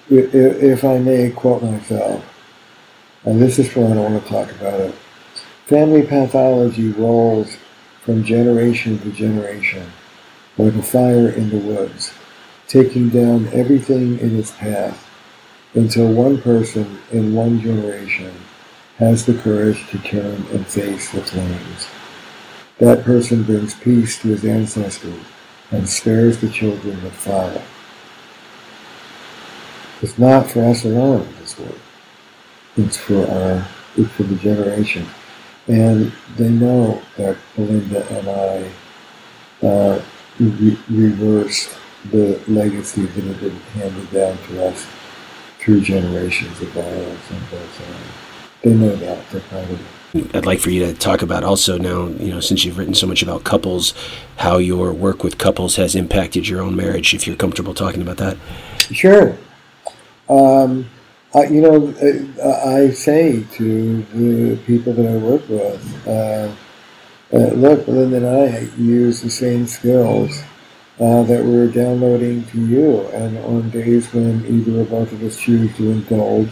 if I may quote myself, and this is where I want to talk about it, family pathology rolls from generation to generation like a fire in the woods, taking down everything in its path until one person in one generation has the courage to turn and face the flames. That person brings peace to his ancestors and spares the children that fire. It's not for us alone, this work. It's for our, it's for the generation. And they know that Belinda and I uh, re- reversed the legacy that had been handed down to us through generations of violence and both. They know that. They're proud of it. I'd like for you to talk about also now, you know, since you've written so much about couples, how your work with couples has impacted your own marriage, if you're comfortable talking about that. Sure. Um, I, you know, uh, I say to the people that I work with, uh, uh, look, Linda and I use the same skills uh, that we're downloading to you. And on days when either or both of us choose to indulge,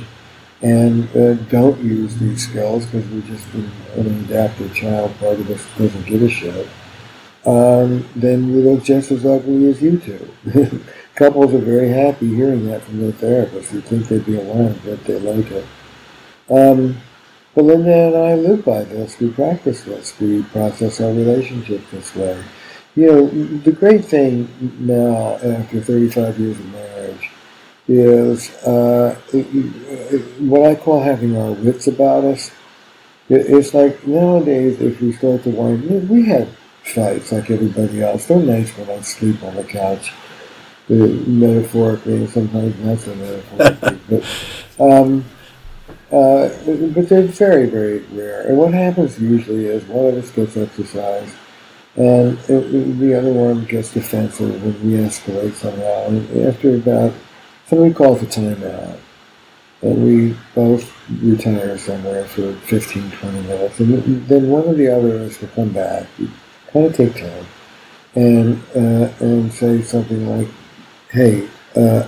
and uh, don't use these skills because we're just an, adaptive child. Part of us doesn't give a shit. Um, then we look just as ugly as you two. Couples are very happy hearing that from their therapist. You think they'd be alarmed, but they like it. Um, Belinda and I live by this. We practice this. We process our relationship this way. You know, the great thing now, after 35 years of marriage, is uh, what I call having our wits about us. It's like nowadays, if we start to wind, we have fights like everybody else. They're nice when I sleep on the couch, uh, metaphorically, and sometimes not so metaphorically. but, um, uh, but they're very, very rare. And what happens usually is one of us gets exercise, and it, the other one gets defensive, and we escalate somehow. And after about Somebody calls a timeout, and we both retire somewhere for 15, 20 minutes, and then one or the other of us will come back, kind of take time, and uh, and say something like, "Hey, uh,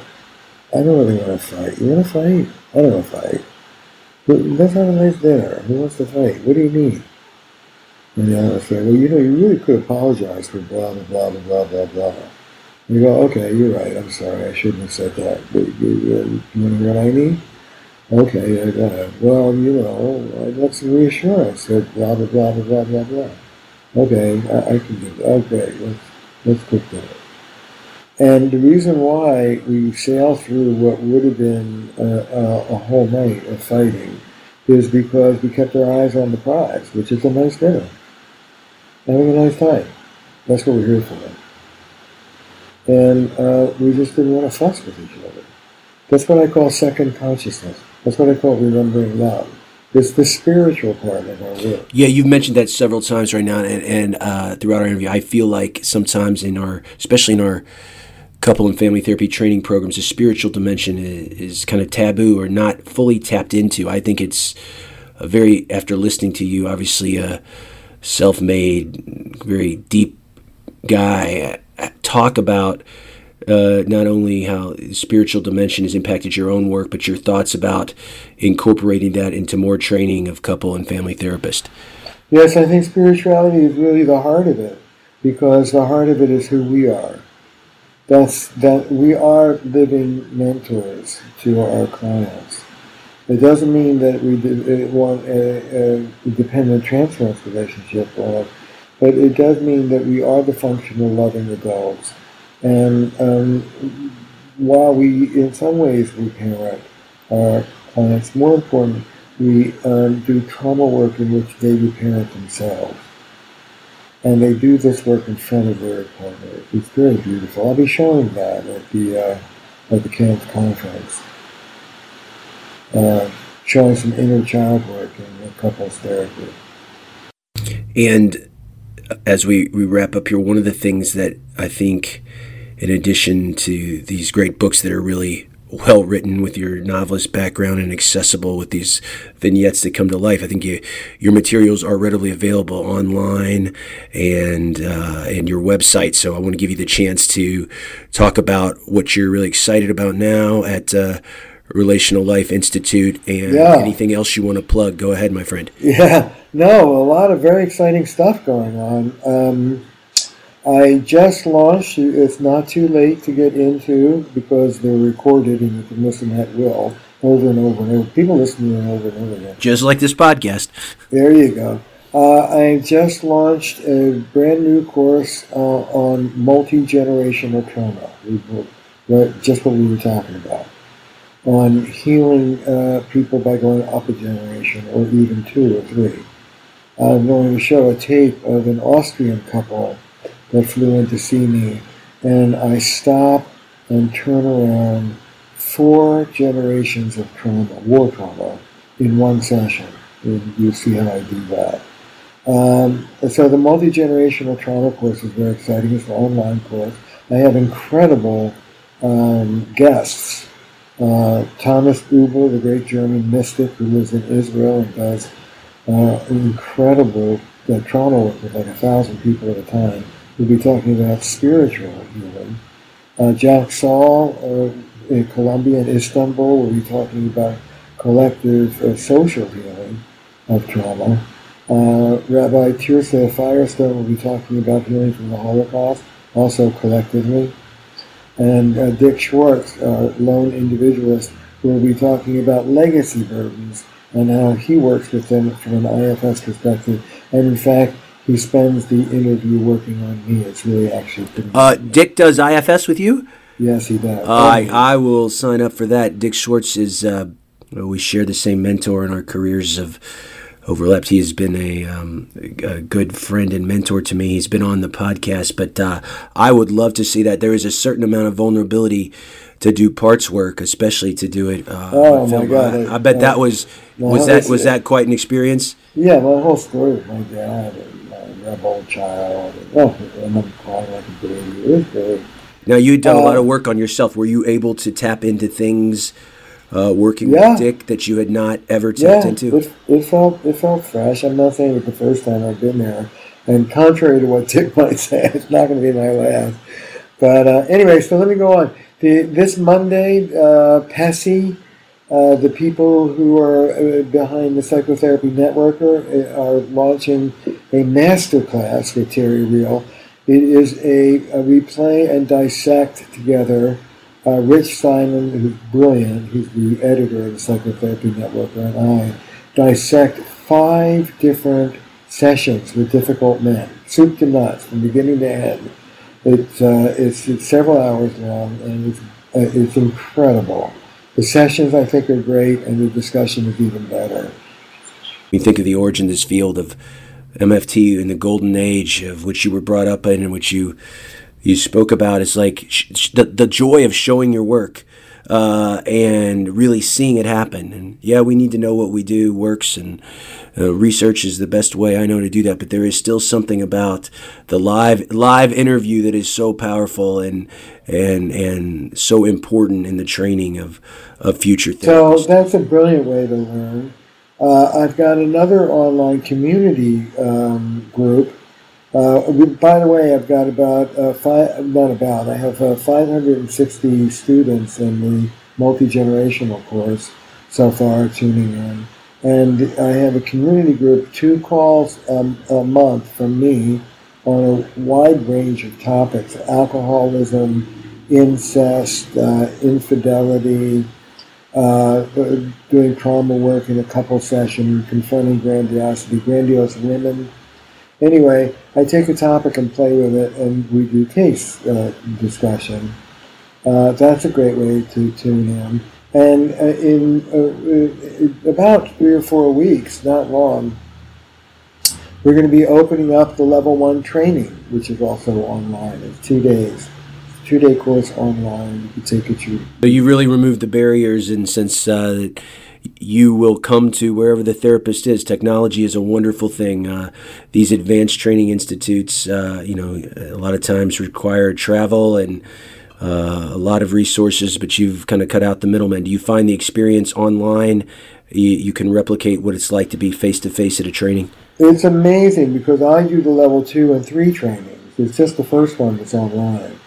I don't really want to fight. You want to fight? I don't want to fight. Let's have a nice dinner. Who wants to fight? What do you need? And the other say, well, you know, you really could apologize for blah, blah, blah, blah, blah, blah. You go, okay, you're right. I'm sorry. I shouldn't have said that. But you, you, know what I need? Okay, I got it. Well, you know, I got some reassurance that blah, blah, blah, blah, blah, blah, blah. Okay, I, I can do that. Okay, let's, let's cook that. And the reason why we sail through what would have been a, a, a, whole night of fighting is because we kept our eyes on the prize, which is a nice dinner. Having a nice time. That's what we're here for. And uh, we just didn't want to fuss with each other. That's what I call second consciousness. That's what I call remembering love. It's the spiritual part of our work. Yeah, you've mentioned that several times right now, and, and uh, throughout our interview, I feel like sometimes in our, especially in our couple and family therapy training programs, the spiritual dimension is, is kind of taboo or not fully tapped into. I think it's a very, after listening to you, obviously a self-made, very deep guy, talk about uh, not only how spiritual dimension has impacted your own work, but your thoughts about incorporating that into more training of couple and family therapists. Yes, I think spirituality is really the heart of it, because the heart of it is who we are. That's that we are living mentors to our clients. It doesn't mean that we want a, a dependent transference relationship, or, but it does mean that we are the functional, loving adults. And um, while we, in some ways, we parent our clients, more important, we um, do trauma work in which they parent themselves and they do this work in front of their partner. It's very beautiful. I'll be showing that at the uh, at the camp conference, uh, showing some inner child work in couples therapy. And as we, we wrap up here, one of the things that I think, in addition to these great books that are really well written with your novelist background and accessible with these vignettes that come to life. I think you, your materials are readily available online and uh, and your website. So I want to give you the chance to talk about what you're really excited about now at. Uh, Relational Life Institute and yeah. anything else you want to plug. Go ahead, my friend. Yeah, no, a lot of very exciting stuff going on. Um, I just launched. It's not too late to get into because they're recorded and you can listen at will over and over and over. People listen to them over and over again. Just like this podcast. There you go. Uh, I just launched a brand new course uh, on multi generational trauma. Just what we were talking about. On healing uh, people by going up a generation or even two or three. I'm going to show a tape of an Austrian couple that flew in to see me, and I stop and turn around four generations of trauma, war trauma, in one session. You see how I do that. Um, so the multi-generational trauma course is very exciting. It's an online course. I have incredible um, guests. Uh, Thomas Hübl, the great German mystic who lives in Israel and does uh, incredible trauma work with like a thousand people at a time. We'll be talking about spiritual healing. Uh, Jack Saul uh, in Colombia and Istanbul will be talking about collective uh, social healing of trauma. Uh, Rabbi Tirzah Firestone will be talking about healing from the Holocaust, also collectively. And uh, Dick Schwartz, uh, lone individualist, will be talking about legacy burdens and how he works with them from an IFS perspective. And in fact, he spends the interview working on me. It's really actually pretty. Uh, Dick does IFS with you. Yes, he does. Uh, I I will sign up for that. Dick Schwartz is. Uh, we share the same mentor, in our careers have overlapped. He has been a, um, a, good friend and mentor to me. He's been on the podcast, but uh, I would love to see that. There is a certain amount of vulnerability to do parts work, especially to do it. Uh, oh my god! I, I bet that was was that was that quite an experience. Yeah, my whole story with my dad rebel child. And, oh, and I'm crying like a baby. It was great. Now you'd done a lot of uh, work on yourself. Were you able to tap into things uh, working yeah. with Dick that you had not ever tapped yeah, into? It, it felt it felt fresh. I'm not saying it the first time I've been there, and contrary to what Dick might say, it's not going to be my last. But uh, anyway, so let me go on. the, this Monday, uh, PESI, uh, the people who are uh, behind the Psychotherapy Networker uh, are launching a master class with Terry Real. It is a, a we play and dissect together. Uh, Rich Simon, who's brilliant, who's the editor of the Psychotherapy Networker, and I dissect five different sessions with difficult men, soup to nuts, from beginning to end. It's, uh, it's, it's several hours long, and it's, uh, it's incredible. The sessions, I think, are great, and the discussion is even better. You think of the origin of this field of MFT in the golden age of which you were brought up in and which you you spoke about. It's like sh- the, the joy of showing your work uh, and really seeing it happen. And yeah, we need to know what we do works, and uh, research is the best way I know to do that. But there is still something about the live live interview that is so powerful and and and so important in the training of of future therapists. So that's a brilliant way to learn. Uh, I've got another online community um, group. Uh, by the way, I've got about uh, five, not about, I have uh, 560 students in the multi generational course so far tuning in. And I have a community group, two calls um, a month from me on a wide range of topics alcoholism, incest, uh, infidelity, uh, doing trauma work in a couple session, confronting grandiosity, grandiose women. Anyway, I take a topic and play with it, and we do case uh, discussion. Uh, that's a great way to tune in. And uh, in uh, uh, about three or four weeks, not long, we're going to be opening up the level one training, which is also online. It's two days two day course online. You can take it through. So you really removed the barriers, and since uh, you will come to wherever the therapist is, technology is a wonderful thing. Uh, these advanced training institutes, uh, you know, a lot of times require travel and. Uh, a lot of resources, but you've kind of cut out the middleman. Do you find the experience online you, you can replicate what it's like to be face to face at a training? It's amazing because I do the level two and three trainings. It's just the first one that's online.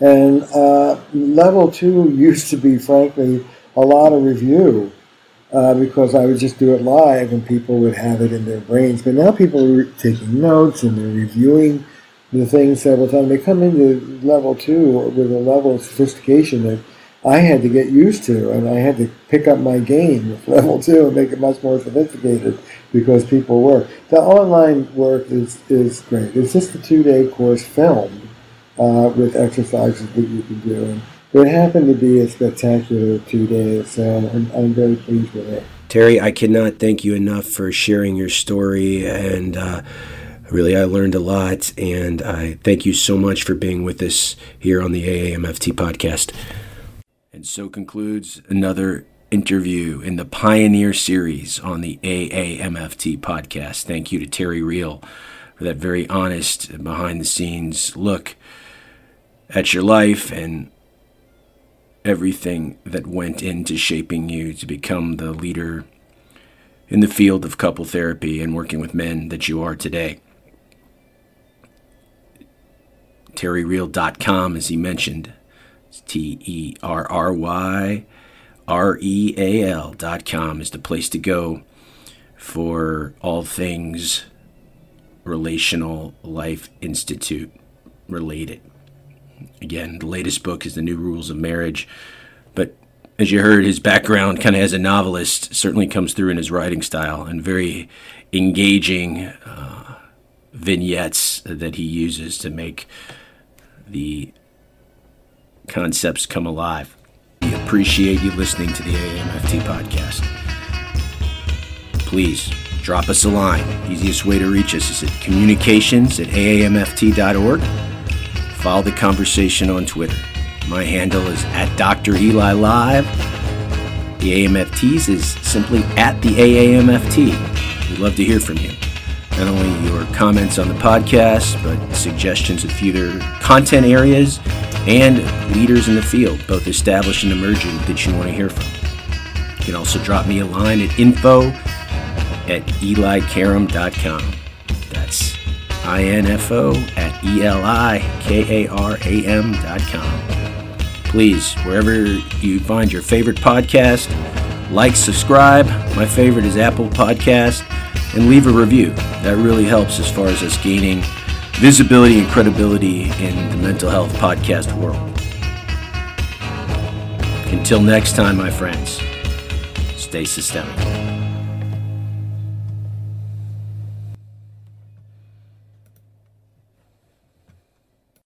And uh, level two used to be, frankly, a lot of review uh, because I would just do it live and people would have it in their brains. But now people are taking notes and they're reviewing the things several times. They come into level two with a level of sophistication that I had to get used to, and I had to pick up my game with level two and make it much more sophisticated because people were. The online work is, is great. It's just a two day course filmed uh, with exercises that you can do. And it happened to be a spectacular two days, so I'm, I'm very pleased with it. Terry, I cannot thank you enough for sharing your story, and uh, really, I learned a lot. And I thank you so much for being with us here on the AAMFT podcast. And so concludes another interview in the Pioneer series on the AAMFT podcast. Thank you to Terry Real for that very honest, behind the scenes look at your life and everything that went into shaping you to become the leader in the field of couple therapy and working with men that you are today. TerryReal.com, as he mentioned, T E R R Y R E A L.com is the place to go for all things relational life institute related. Again, the latest book is The New Rules of Marriage. But as you heard, his background kind of as a novelist certainly comes through in his writing style and very engaging uh, vignettes that he uses to make the concepts come alive. We appreciate you listening to the AAMFT podcast. Please drop us a line. Easiest way to reach us is at communications at aamft.org Follow the conversation on Twitter. My handle is at Dr. Eli Live. The AMFTs is simply at the AAMFT. We'd love to hear from you. Not only your comments on the podcast, but suggestions of future content areas and leaders in the field, both established and emerging, that you want to hear from. You can also drop me a line at info at elikaram.com. That's info at e l i k a r a m dot com. Please, wherever you find your favorite podcast, like, subscribe. My favorite is Apple Podcast, and leave a review. That really helps as far as us gaining visibility and credibility in the mental health podcast world. Until next time, my friends, stay systemic.